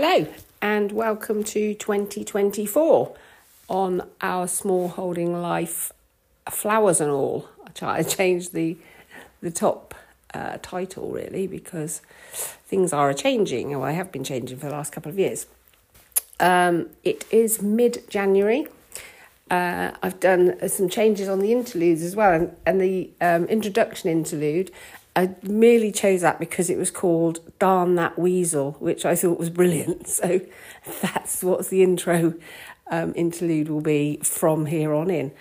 Hello, and welcome to 2024 on our small holding life flowers and all. I try to change the the top uh, title really because things are changing, or I have been changing for the last couple of years. Um, it is mid January. Uh, I've done some changes on the interludes as well, and, and the um, introduction interlude I merely chose that because it was called Darn That Weasel, which I thought was brilliant. So that's what the intro um, interlude will be from here on in.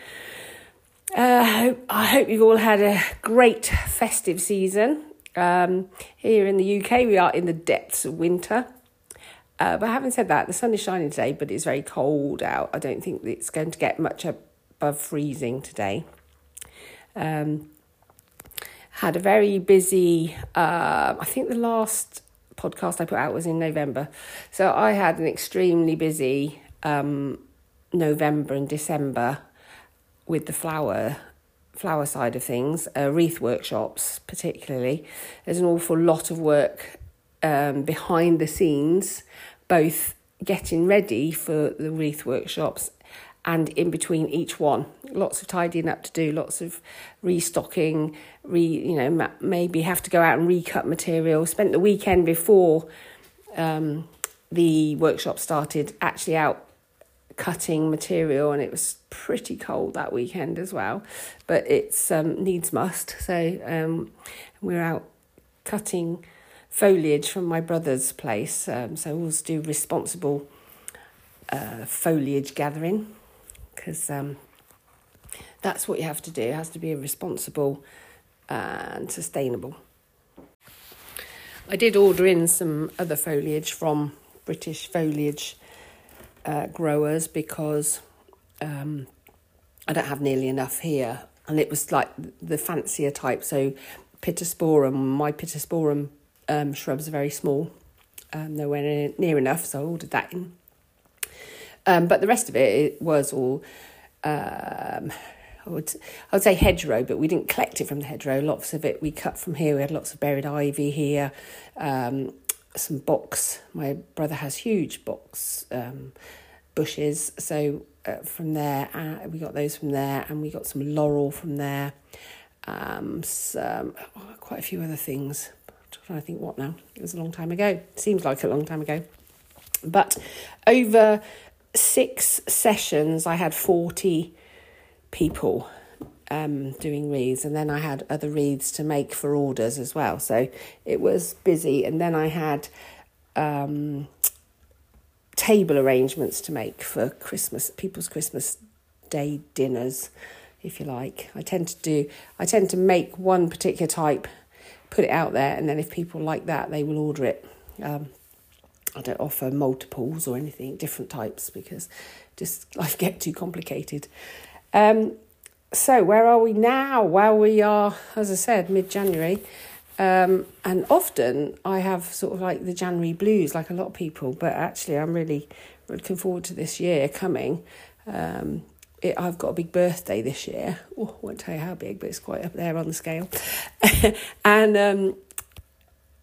Uh, I, hope, you've all had a great festive season. Um, here in the UK, we are in the depths of winter. Uh, but having said that, the sun is shining today, but it's very cold out. I don't think it's going to get much above freezing today. Um, had a very busy, uh, I think the last podcast I put out was in November. So I had an extremely busy um, November and December with the flower flower side of things, uh, wreath workshops particularly. There's an awful lot of work um, behind the scenes, both getting ready for the wreath workshops and in between each one. Lots of tidying up to do, lots of restocking, re you know maybe have to go out and recut material. Spent the weekend before um, the workshop started actually out cutting material and it was pretty cold that weekend as well but it's um, needs must so um, we're out cutting foliage from my brother's place um, so we'll do responsible uh, foliage gathering because um, that's what you have to do. It has to be responsible and sustainable. I did order in some other foliage from British foliage uh, growers because um, I don't have nearly enough here, and it was like the fancier type. So Pittosporum, my Pittosporum um, shrubs are very small, um, nowhere near enough, so I ordered that in. Um, but the rest of it, it was all, um, I, would, I would say hedgerow, but we didn't collect it from the hedgerow. Lots of it we cut from here. We had lots of berried ivy here, um, some box. My brother has huge box um, bushes. So uh, from there, uh, we got those from there, and we got some laurel from there. Um, some, oh, quite a few other things. To think what now. It was a long time ago. Seems like a long time ago. But over six sessions, I had 40 people um, doing wreaths, and then I had other wreaths to make for orders as well. So it was busy, and then I had um, table arrangements to make for Christmas, people's Christmas Day dinners, if you like. I tend to do, I tend to make one particular type, put it out there, and then if people like that, they will order it. Um, I don't offer multiples or anything, different types, because just life get too complicated. Um, so where are we now? Well, we are, as I said, mid January. Um, and often I have sort of like the January blues, like a lot of people, but actually I'm really looking forward to this year coming. Um, it, I've got a big birthday this year. Oh, I won't tell you how big, but it's quite up there on the scale. and um,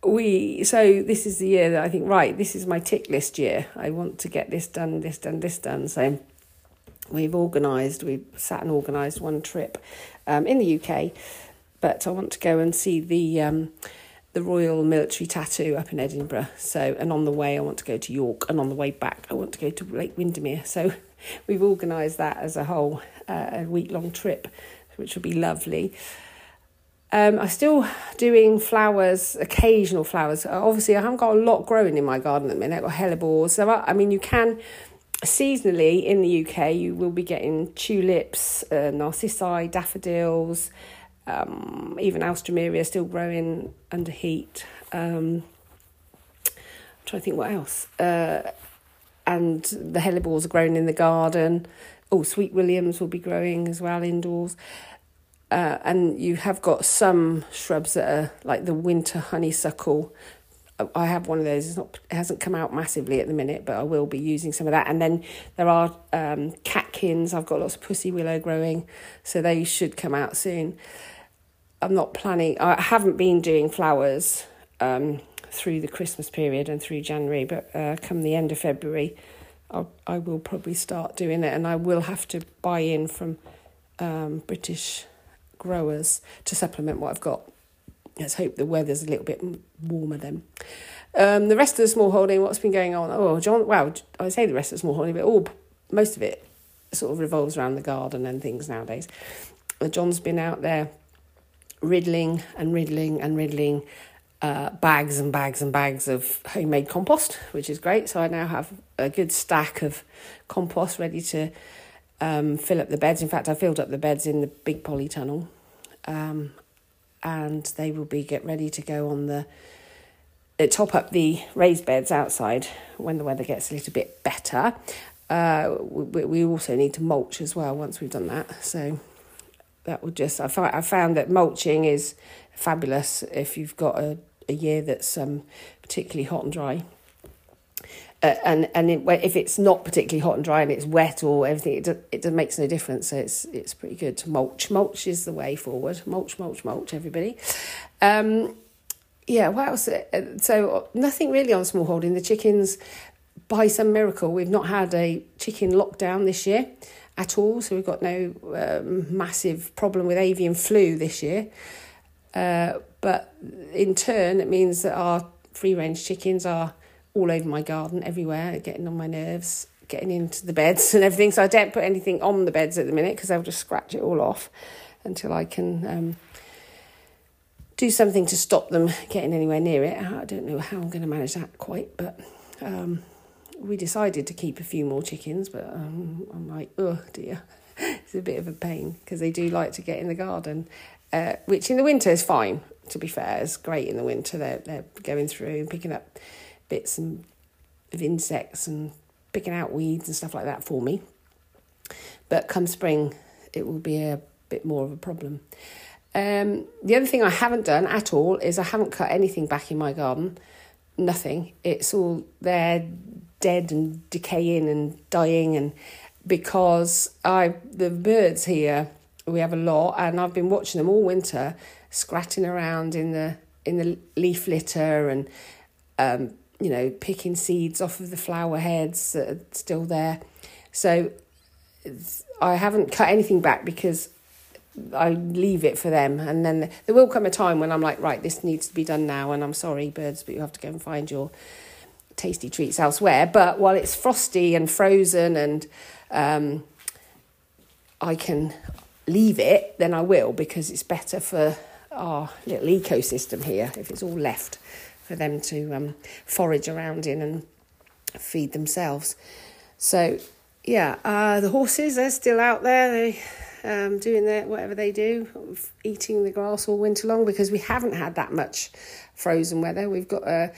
we so this is the year that I think right this is my tick list year. I want to get this done this done this done. So we've organised we've sat and organised one trip um, in the UK but I want to go and see the um, the Royal Military Tattoo up in Edinburgh. So and on the way I want to go to York. And on the way back I want to go to Lake Windermere. So we've organised that as a whole uh, a week long trip which will be lovely um, I'm still doing flowers, occasional flowers. Obviously, I haven't got a lot growing in my garden at the minute. I've got hellebores. So, I, I mean, you can seasonally in the UK, you will be getting tulips, uh, narcissi, daffodils, um, even alstroemeria still growing under heat. Um, I'm trying to think what else. Uh, and the hellebores are growing in the garden. Oh, sweet williams will be growing as well indoors. Uh, and you have got some shrubs that are like the winter honeysuckle. I have one of those. It's not. It hasn't come out massively at the minute, but I will be using some of that. And then there are um, catkins. I've got lots of pussy willow growing, so they should come out soon. I'm not planning. I haven't been doing flowers um, through the Christmas period and through January, but uh, come the end of February, I'll, I will probably start doing it, and I will have to buy in from um, British growers to supplement what I've got. Let's hope the weather's a little bit warmer then. Um, the rest of the small holding, what's been going on? Oh, John, well, I say the rest of the small holding, but all most of it sort of revolves around the garden and things nowadays. Uh, John's been out there riddling and riddling and riddling uh, bags and bags and bags of homemade compost, which is great. So I now have a good stack of compost ready to um, fill up the beds. In fact, I filled up the beds in the big polytunnel, um, and they will be get ready to go on the uh, top up the raised beds outside when the weather gets a little bit better. Uh, we, we also need to mulch as well once we've done that. So that will just I find I found that mulching is fabulous if you've got a, a year that's um, particularly hot and dry. Uh, and and it, if it's not particularly hot and dry and it's wet or everything, it, do, it makes no difference. So it's it's pretty good to mulch. Mulch is the way forward. Mulch, mulch, mulch. Everybody. Um, yeah. What else? Uh, so nothing really on small holding. The chickens, by some miracle, we've not had a chicken lockdown this year at all. So we've got no um, massive problem with avian flu this year. Uh, but in turn, it means that our free range chickens are all over my garden, everywhere, getting on my nerves, getting into the beds and everything. So I don't put anything on the beds at the minute because they'll just scratch it all off until I can um, do something to stop them getting anywhere near it. I don't know how I'm going to manage that quite, but um, we decided to keep a few more chickens, but um, I'm like, oh dear, it's a bit of a pain because they do like to get in the garden, uh, which in the winter is fine. To be fair, it's great in the winter. They're they're going through and picking up bits and of insects and picking out weeds and stuff like that for me. But come spring, it will be a bit more of a problem. Um, the other thing I haven't done at all is I haven't cut anything back in my garden. Nothing. It's all there dead and decaying and dying and because I the birds here we have a lot and I've been watching them all winter scratching around in the in the leaf litter and um, you know picking seeds off of the flower heads that are still there. So I haven't cut anything back because I leave it for them. And then there will come a time when I'm like right this needs to be done now and I'm sorry birds but you have to go and find your tasty treats elsewhere. But while it's frosty and frozen and um, I can leave it, then I will because it's better for our little ecosystem here if it's all left for them to um, forage around in and feed themselves. So, yeah, uh, the horses are still out there. They um, doing their whatever they do, eating the grass all winter long because we haven't had that much frozen weather. We've got a,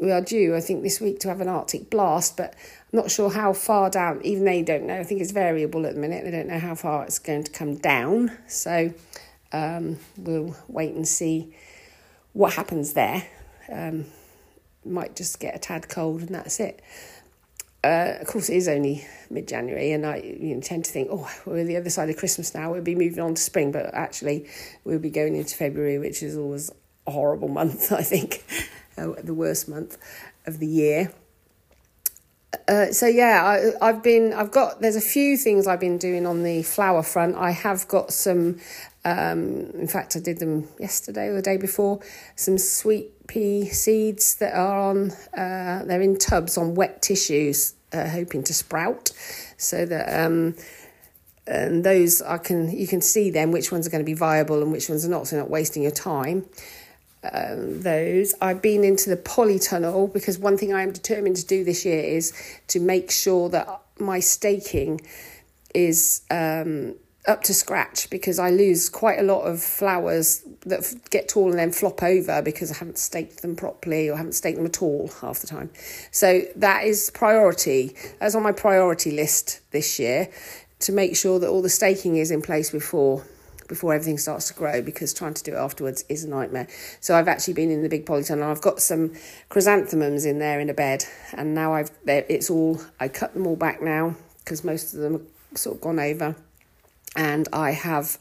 we are due, I think, this week to have an Arctic blast, but I'm not sure how far down, even they don't know. I think it's variable at the minute. They don't know how far it's going to come down. So um, we'll wait and see what happens there. Um, might just get a tad cold and that's it. Uh, of course, it is only mid January, and I you know, tend to think, oh, we're the other side of Christmas now, we'll be moving on to spring, but actually, we'll be going into February, which is always a horrible month, I think uh, the worst month of the year. Uh, so yeah, I, I've been, I've got, there's a few things I've been doing on the flower front. I have got some, um, in fact, I did them yesterday or the day before, some sweet pea seeds that are on, uh, they're in tubs on wet tissues, uh, hoping to sprout so that, um, and those I can, you can see then which ones are going to be viable and which ones are not, so not wasting your time um, those. I've been into the polytunnel because one thing I am determined to do this year is to make sure that my staking is um, up to scratch because I lose quite a lot of flowers that get tall and then flop over because I haven't staked them properly or haven't staked them at all half the time. So that is priority. That's on my priority list this year to make sure that all the staking is in place before before everything starts to grow because trying to do it afterwards is a nightmare. So I've actually been in the big polytunnel. I've got some chrysanthemums in there in a bed, and now I've it's all I cut them all back now because most of them are sort of gone over, and I have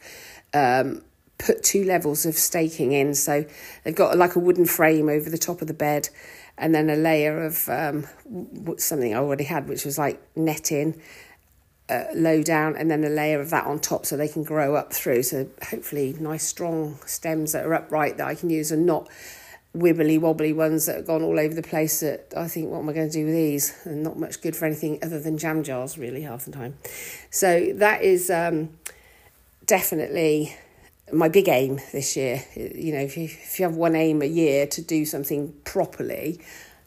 um, put two levels of staking in. So they've got like a wooden frame over the top of the bed, and then a layer of um, something I already had, which was like netting. Uh, low down and then a layer of that on top so they can grow up through so hopefully nice strong stems that are upright that I can use and not wibbly wobbly ones that have gone all over the place that I think, what am I going to do with these? And not much good for anything other than jam jars, really, half the time. So that is um, definitely my big aim this year. You know, if you, if you have one aim a year to do something properly,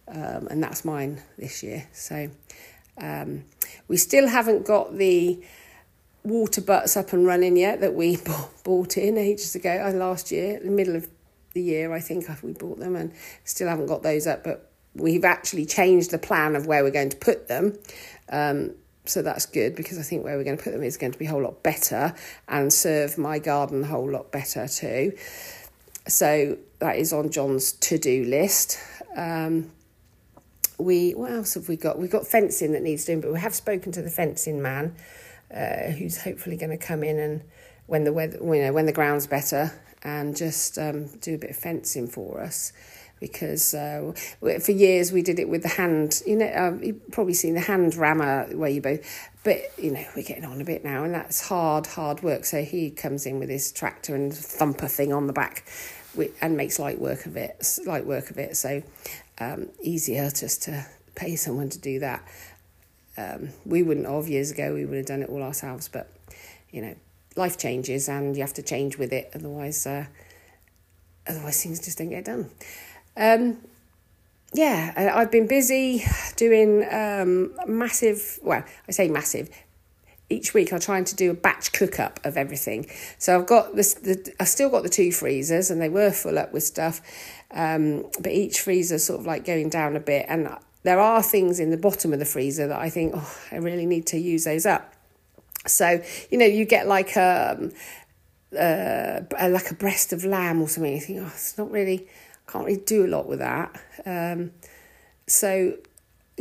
um, and that's mine this year. So um, we still haven't got the water butts up and running yet that we bought in ages ago, uh, last year, in the middle of the year, I think we bought them and still haven't got those up, but we've actually changed the plan of where we're going to put them. Um, so that's good because I think where we're going to put them is going to be a whole lot better and serve my garden a whole lot better too. So that is on John's to do list. Um, we what else have we got? We've got fencing that needs doing, but we have spoken to the fencing man, uh, who's hopefully going to come in and when the weather, you know, when the ground's better, and just um, do a bit of fencing for us because uh, for years we did it with the hand. You know, um, you've probably seen the hand rammer where you both, but you know we're getting on a bit now, and that's hard, hard work. So he comes in with his tractor and thumper thing on the back, and makes light work of it. Light work of it. So um, easier just to pay someone to do that. Um, we wouldn't have years ago. We would have done it all ourselves, but you know life changes and you have to change with it. Otherwise, uh, otherwise things just don't get done. Um, yeah, I've been busy doing um, massive. Well, I say massive. Each week, I'm trying to do a batch cook up of everything. So I've got this. The, I've still got the two freezers, and they were full up with stuff. Um, but each freezer sort of like going down a bit, and there are things in the bottom of the freezer that I think, oh, I really need to use those up. So you know, you get like a, uh, like a breast of lamb or something. You think, oh, it's not really, I can't really do a lot with that. Um, so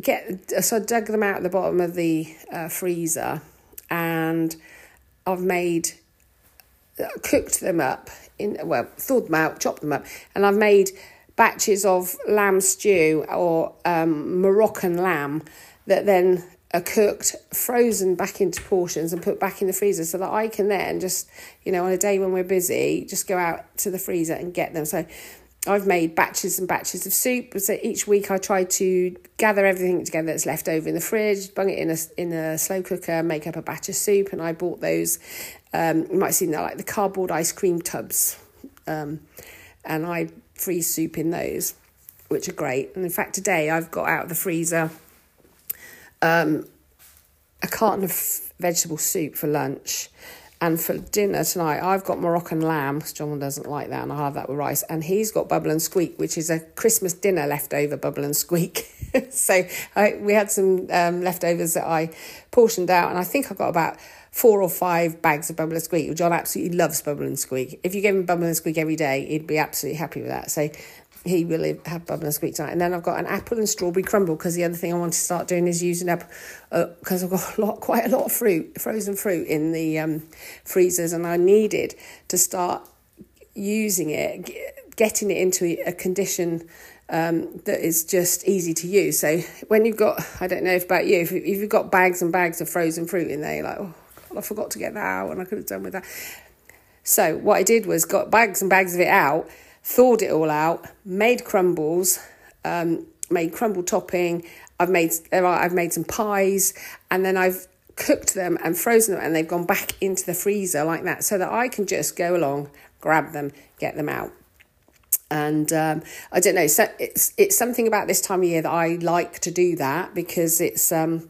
get so I dug them out at the bottom of the uh, freezer, and I've made uh, cooked them up in well thawed them out, chopped them up, and I've made batches of lamb stew or um, Moroccan lamb that then are cooked, frozen back into portions and put back in the freezer so that I can then just, you know, on a day when we're busy, just go out to the freezer and get them. So I've made batches and batches of soup. So each week I try to gather everything together that's left over in the fridge, bung it in a in a slow cooker, make up a batch of soup. And I bought those. Um, you might have seen that like the cardboard ice cream tubs, um, and I freeze soup in those, which are great. And in fact, today I've got out of the freezer um, a carton of vegetable soup for lunch. And for dinner tonight, I've got Moroccan lamb. John doesn't like that, and I'll have that with rice. And he's got bubble and squeak, which is a Christmas dinner leftover bubble and squeak. so I, we had some um, leftovers that I portioned out, and I think I got about four or five bags of bubble and squeak. John absolutely loves bubble and squeak. If you give him bubble and squeak every day, he'd be absolutely happy with that. So he will have bubble and squeak tonight. And then I've got an apple and strawberry crumble because the other thing I want to start doing is using up because uh, I've got a lot, quite a lot of fruit, frozen fruit in the um, freezers, and I needed to start using it, getting it into a condition um, that is just easy to use. So when you've got, I don't know if about you, if, if you've got bags and bags of frozen fruit in there, you're like, oh, God, I forgot to get that out, and I could have done with that. So what I did was got bags and bags of it out thawed it all out, made crumbles, um, made crumble topping. I've made I've made some pies, and then I've cooked them and frozen them, and they've gone back into the freezer like that, so that I can just go along, grab them, get them out. And um, I don't know, so it's it's something about this time of year that I like to do that because it's um,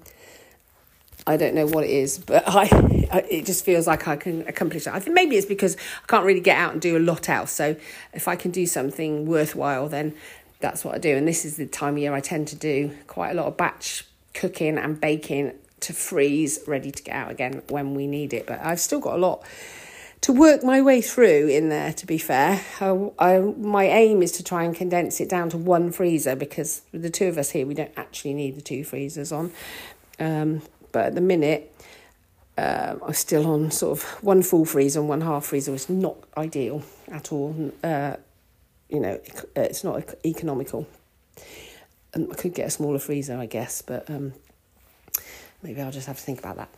I don't know what it is, but I it just feels like I can accomplish it. I think maybe it's because I can't really get out and do a lot else. So if I can do something worthwhile, then that's what I do. And this is the time of year I tend to do quite a lot of batch cooking and baking to freeze, ready to get out again when we need it. But I've still got a lot to work my way through in there. To be fair, I, I, my aim is to try and condense it down to one freezer because the two of us here, we don't actually need the two freezers on. Um, but at the minute, Um, I'm still on sort of one full freezer and one half freezer. It's not ideal at all. Uh, you know, it's not economical. Um, I could get a smaller freezer, I guess, but um, maybe I'll just have to think about that.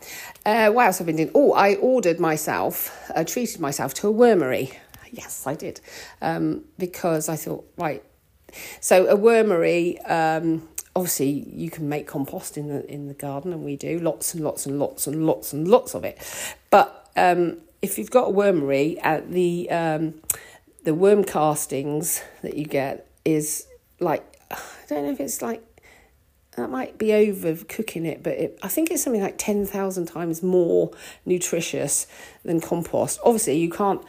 Uh, what else have I been doing? Oh, I ordered myself, uh, treated myself to a wormery. Yes, I did, um, because I thought, right. So a wormery, um, obviously you can make compost in the in the garden and we do lots and lots and lots and lots and lots of it but um, if you've got a wormery uh, the um, the worm castings that you get is like I don't know if it's like that might be over cooking it, but it, I think it's something like 10,000 times more nutritious than compost. Obviously, you can't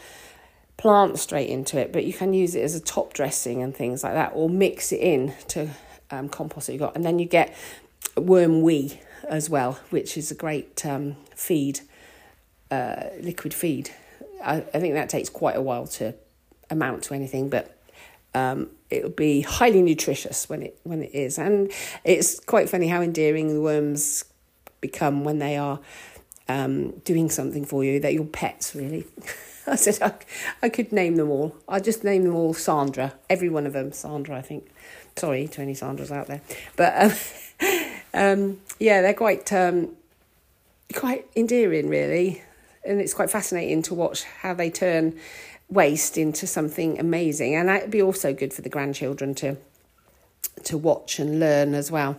plant straight into it, but you can use it as a top dressing and things like that, or mix it in to um, compost that you got, and then you get worm wee as well, which is a great um, feed, uh, liquid feed. I, I think that takes quite a while to amount to anything, but um, it'll be highly nutritious when it when it is, and it's quite funny how endearing the worms become when they are um, doing something for you. They're your pets, really. I said I, I could name them all. I just name them all Sandra. Every one of them Sandra, I think. Sorry to any Sandras out there, but um, um, yeah, they're quite um, quite endearing, really, and it's quite fascinating to watch how they turn waste into something amazing, and that'd be also good for the grandchildren to to watch and learn as well.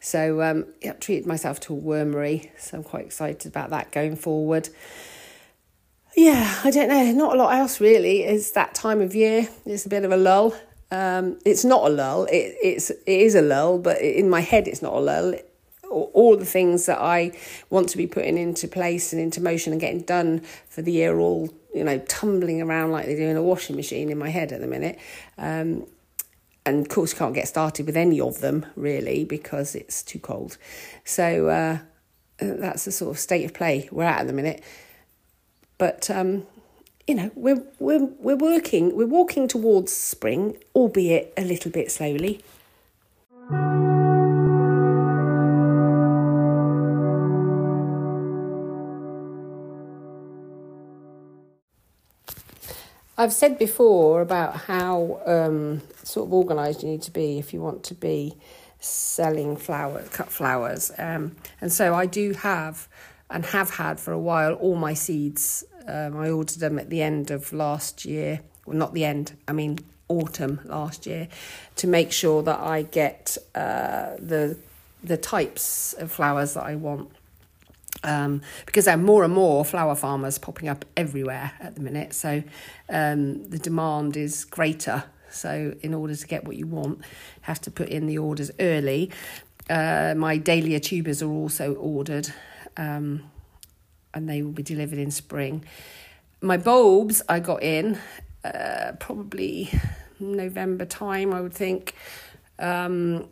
So um, yeah, treated myself to a wormery, so I'm quite excited about that going forward. Yeah, I don't know, not a lot else really. It's that time of year. It's a bit of a lull. Um, it's not a lull. It, it's it is a lull, but in my head, it's not a lull. All the things that I want to be putting into place and into motion and getting done for the year, all you know, tumbling around like they do in a washing machine in my head at the minute. Um, and of course, can't get started with any of them really because it's too cold. So uh, that's the sort of state of play we're at at the minute. But um, you know, we're we're we're working, we're walking towards spring, albeit a little bit slowly. I've said before about how um, sort of organised you need to be if you want to be selling flowers, cut flowers. Um, and so I do have and have had for a while all my seeds um, I ordered them at the end of last year. Well, not the end, I mean autumn last year, to make sure that I get uh, the the types of flowers that I want. Um, because there are more and more flower farmers popping up everywhere at the minute, so um, the demand is greater. So, in order to get what you want, you have to put in the orders early. Uh, my dahlia tubers are also ordered. Um, and they will be delivered in spring. My bulbs I got in uh, probably November time, I would think. Um,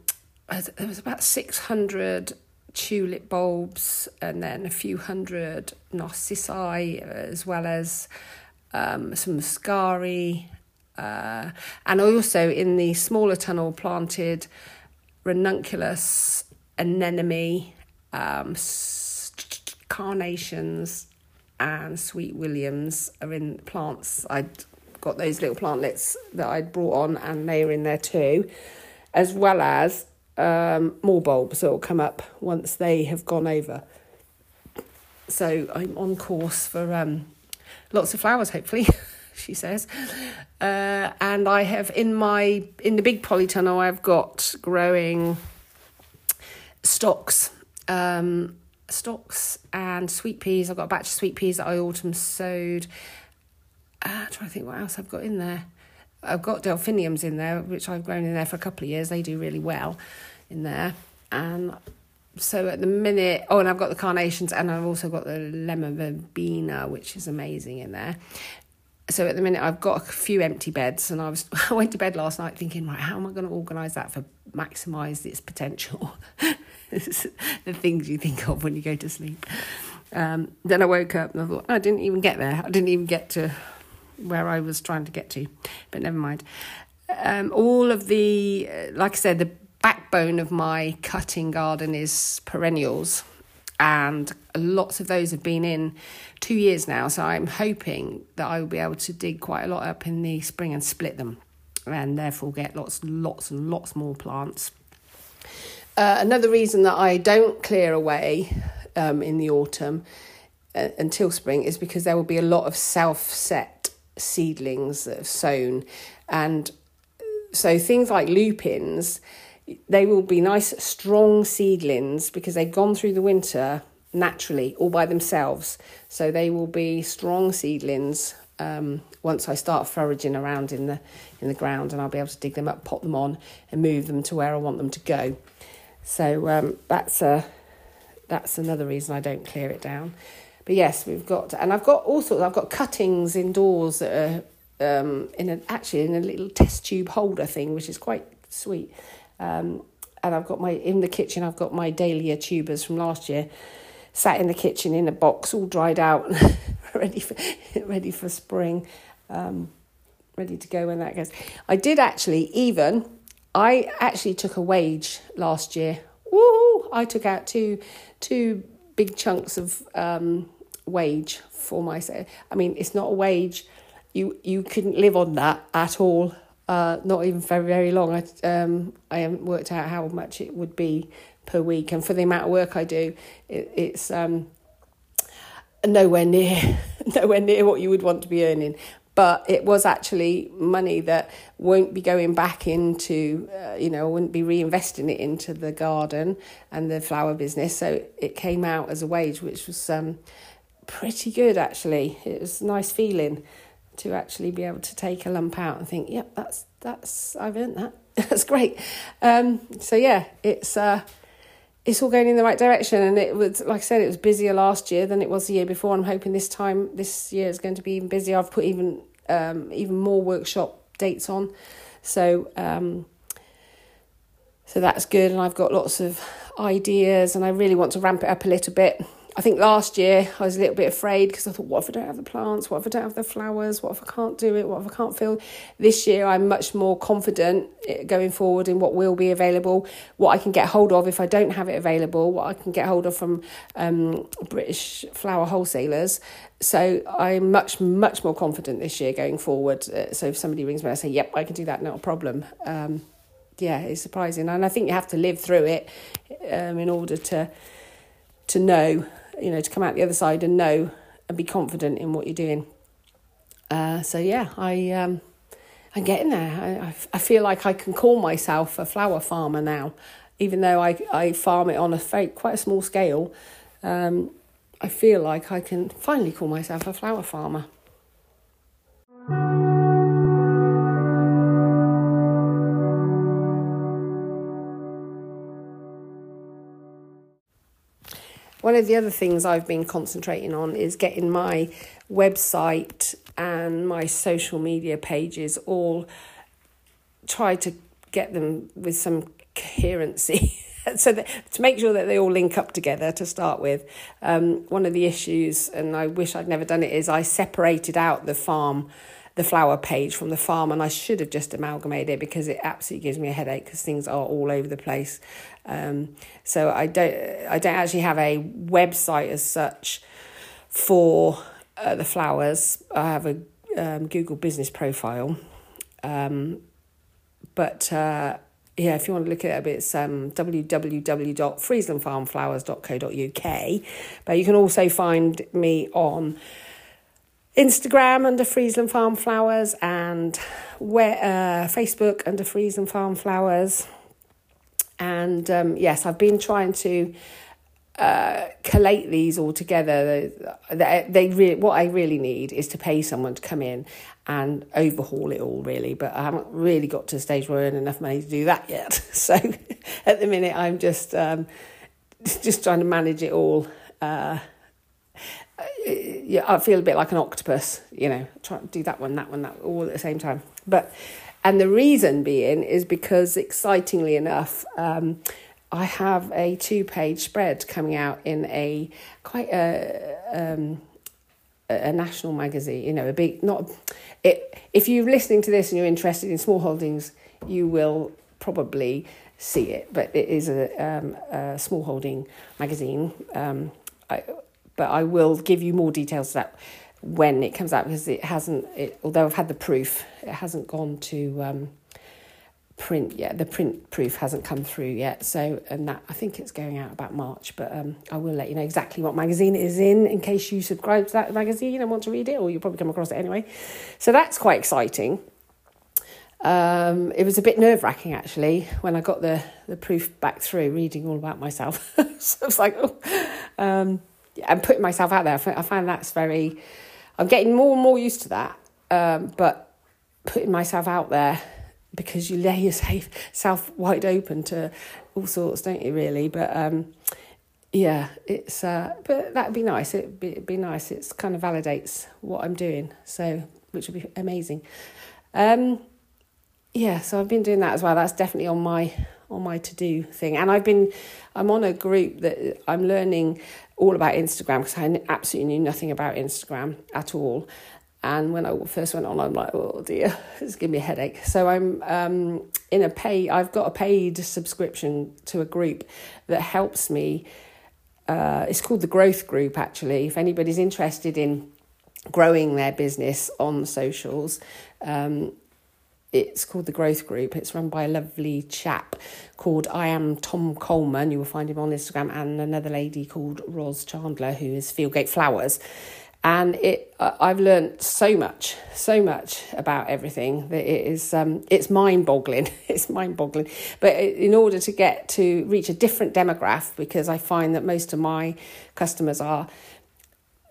there was about 600 tulip bulbs and then a few hundred narcissi, as well as um, some muscari. Uh, and also in the smaller tunnel planted ranunculus, anemone, um, carnations and sweet williams are in plants. I'd got those little plantlets that I'd brought on, and they are in there too, as well as um, more bulbs that will come up once they have gone over. So I'm on course for um, lots of flowers, hopefully. she says, uh, and I have in my in the big polytunnel I've got growing stocks um, stocks and sweet peas. I've got a batch of sweet peas that I autumn sowed. Uh, I'm trying to think what else I've got in there. I've got delphiniums in there, which I've grown in there for a couple of years. They do really well in there. And so at the minute, oh, and I've got the carnations and I've also got the lemon verbena, which is amazing in there. So at the minute, I've got a few empty beds, and I was I went to bed last night thinking, right, how am I going to organise that for maximise its potential? the things you think of when you go to sleep. Um, then I woke up and I thought, I didn't even get there. I didn't even get to where I was trying to get to, but never mind. Um, all of the, uh, like I said, the backbone of my cutting garden is perennials. and lots of those have been in two years now. So I'm hoping that I will be able to dig quite a lot up in the spring and split them, and therefore get lots, lots, and lots more plants. Uh, another reason that I don't clear away um, in the autumn uh, until spring is because there will be a lot of self set seedlings that have sown, and so things like lupins they will be nice, strong seedlings because they've gone through the winter naturally all by themselves. So they will be strong seedlings um, once I start foraging around in the in the ground, and I'll be able to dig them up, pot them on, and move them to where I want them to go. So um, that's a that's another reason I don't clear it down. But yes, we've got, and I've got all sorts. I've got cuttings indoors that are um, in an actually in a little test tube holder thing, which is quite sweet. Um, and I've got my in the kitchen. I've got my dahlia tubers from last year, sat in the kitchen in a box, all dried out, ready for ready for spring, um, ready to go when that goes. I did actually even. I actually took a wage last year. Woo! I took out two two big chunks of um, wage for myself. I mean, it's not a wage. You you couldn't live on that at all uh, not even very very long. I um I haven't worked out how much it would be per week, and for the amount of work I do, it, it's um nowhere near nowhere near what you would want to be earning. But it was actually money that won't be going back into, uh, you know, wouldn't be reinvesting it into the garden and the flower business. So it came out as a wage, which was um, pretty good actually. It was a nice feeling to actually be able to take a lump out and think, yep, that's that's I've earned that. that's great. Um, so yeah, it's uh, it's all going in the right direction, and it was like I said, it was busier last year than it was the year before. I'm hoping this time this year is going to be even busier. I've put even um, even more workshop dates on, so um, so that's good, and I've got lots of ideas, and I really want to ramp it up a little bit. I think last year I was a little bit afraid because I thought, what if I don't have the plants? What if I don't have the flowers? What if I can't do it? What if I can't feel? This year I'm much more confident eh, going forward in what will be available, what I can get hold of if I don't have it available, what I can get hold of from um, British flower wholesalers. So I'm much, much more confident this year going forward. Uh, so if somebody rings me, I say, yep, I can do that, not a problem. Um, yeah, it's surprising. And I think you have to live through it um, in order to to know you know, to come out the other side and know and be confident in what you're doing. Uh, so yeah, I um, I'm getting there. I, I, feel like I can call myself a flower farmer now, even though I I farm it on a quite a small scale. Um, I feel like I can finally call myself a flower farmer. One of the other things I've been concentrating on is getting my website and my social media pages all try to get them with some coherency. so that, to make sure that they all link up together to start with. Um, one of the issues, and I wish I'd never done it, is I separated out the farm the flower page from the farm and I should have just amalgamated it because it absolutely gives me a headache because things are all over the place. Um, so I don't I don't actually have a website as such for uh, the flowers. I have a um, Google business profile. Um, but uh, yeah, if you want to look at it up, it's um, www.frieslandfarmflowers.co.uk. But you can also find me on Instagram under Friesland Farm Flowers and where, uh, Facebook under Friesland Farm Flowers. And um, yes, I've been trying to uh, collate these all together. They, they really, what I really need is to pay someone to come in and overhaul it all, really. But I haven't really got to the stage where I earn enough money to do that yet. So at the minute, I'm just um, just trying to manage it all. Uh, yeah, I feel a bit like an octopus, you know, trying to do that one, that one, that all at the same time. But and the reason being is because excitingly enough, um, I have a two-page spread coming out in a quite a um, a national magazine. You know, a big not. It, if you're listening to this and you're interested in small holdings, you will probably see it. But it is a, um, a small holding magazine. Um, I, but I will give you more details of that when it comes out because it hasn't. It, although I've had the proof, it hasn't gone to um, print yet. The print proof hasn't come through yet. So and that I think it's going out about March. But um, I will let you know exactly what magazine it is in in case you subscribe to that magazine and want to read it, or you'll probably come across it anyway. So that's quite exciting. Um, it was a bit nerve wracking actually when I got the, the proof back through, reading all about myself. so it's like, oh, um, and putting myself out there. I find that's very, I'm getting more and more used to that. Um, but putting myself out there because you lay yourself wide open to all sorts, don't you? Really, but um, yeah, it's uh, but that'd be nice. It'd be, it'd be nice. It's kind of validates what I'm doing, so which would be amazing. Um, yeah, so I've been doing that as well. That's definitely on my on my to do thing, and I've been I'm on a group that I'm learning all about Instagram because I absolutely knew nothing about Instagram at all. And when I first went on, I'm like, oh dear, it's giving me a headache. So I'm um, in a pay. I've got a paid subscription to a group that helps me. Uh, it's called the Growth Group. Actually, if anybody's interested in growing their business on socials, um, it's called the Growth Group. It's run by a lovely chap called I am Tom Coleman. You will find him on Instagram, and another lady called Roz Chandler, who is Fieldgate Flowers. And it, I've learned so much, so much about everything that it is, um, it's mind boggling. It's mind boggling. But in order to get to reach a different demographic, because I find that most of my customers are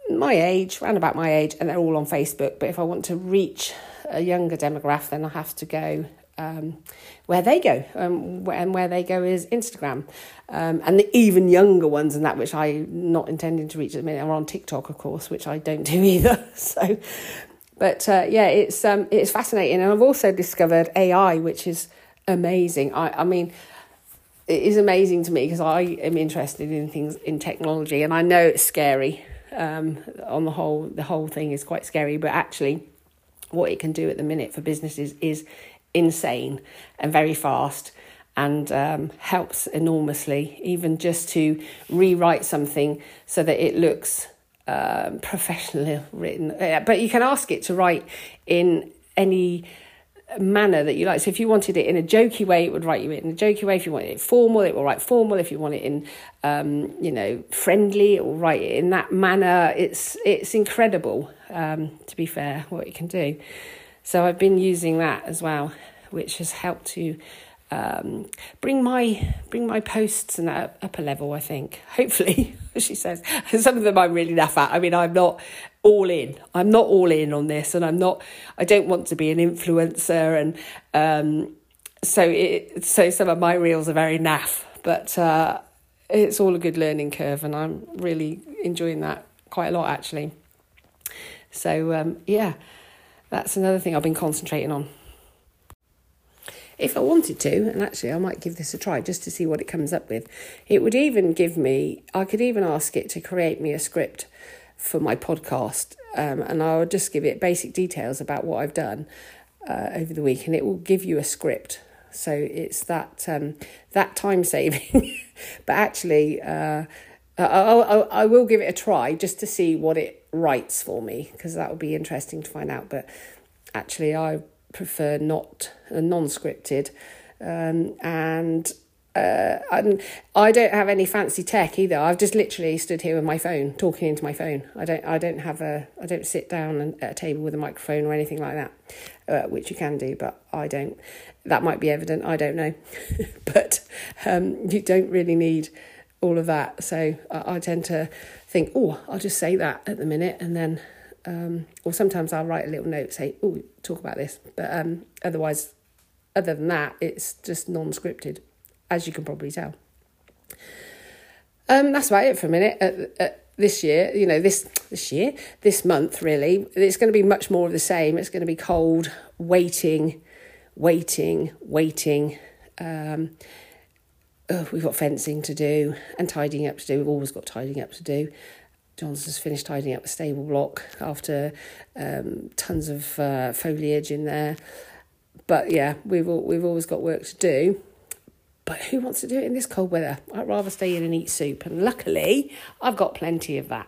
my age, around about my age, and they're all on Facebook. But if I want to reach a younger demographic, then I have to go um, where they go, um, and where they go is Instagram, um, and the even younger ones and that which I'm not intending to reach at the minute are on TikTok, of course, which I don't do either. So, but uh, yeah, it's um, it's fascinating, and I've also discovered AI, which is amazing. I I mean. It is amazing to me because I am interested in things in technology, and I know it's scary. Um, on the whole, the whole thing is quite scary, but actually, what it can do at the minute for businesses is insane and very fast and um, helps enormously, even just to rewrite something so that it looks um, professionally written. But you can ask it to write in any manner that you like. So if you wanted it in a jokey way, it would write you in a jokey way. If you want it formal, it will write formal. If you want it in, um, you know, friendly, it will write it in that manner. It's it's incredible. Um, to be fair, what it can do. So I've been using that as well, which has helped to um, bring my bring my posts and that up a level. I think hopefully, she says. Some of them I'm really naff at. I mean, I'm not all in. I'm not all in on this, and I'm not. I don't want to be an influencer, and um, so it. So some of my reels are very naff, but uh, it's all a good learning curve, and I'm really enjoying that quite a lot actually. So um, yeah, that's another thing I've been concentrating on if I wanted to, and actually I might give this a try just to see what it comes up with, it would even give me, I could even ask it to create me a script for my podcast, um, and I'll just give it basic details about what I've done uh, over the week, and it will give you a script. So it's that um, that time saving, but actually, uh, I, I, I will give it a try just to see what it writes for me because that would be interesting to find out. But actually, I prefer not uh, non-scripted, um, and uh, and I don't have any fancy tech either. I've just literally stood here with my phone, talking into my phone. I don't, I don't have a, I don't sit down at a table with a microphone or anything like that, uh, which you can do, but I don't. That might be evident. I don't know, but um, you don't really need all of that. So I, I tend to think, oh, I'll just say that at the minute, and then um, or sometimes I'll write a little note, say, oh, talk about this. But um, otherwise, other than that, it's just non scripted, as you can probably tell. Um, that's about it for a minute. This year, you know, this this year, this month, really, it's going to be much more of the same. It's going to be cold, waiting, waiting, waiting. Um, oh, we've got fencing to do and tidying up to do. We've always got tidying up to do. Johnson's finished tidying up the stable block after um, tons of uh, foliage in there. But yeah, we've we've always got work to do. But who wants to do it in this cold weather? I'd rather stay in and eat soup. And luckily, I've got plenty of that.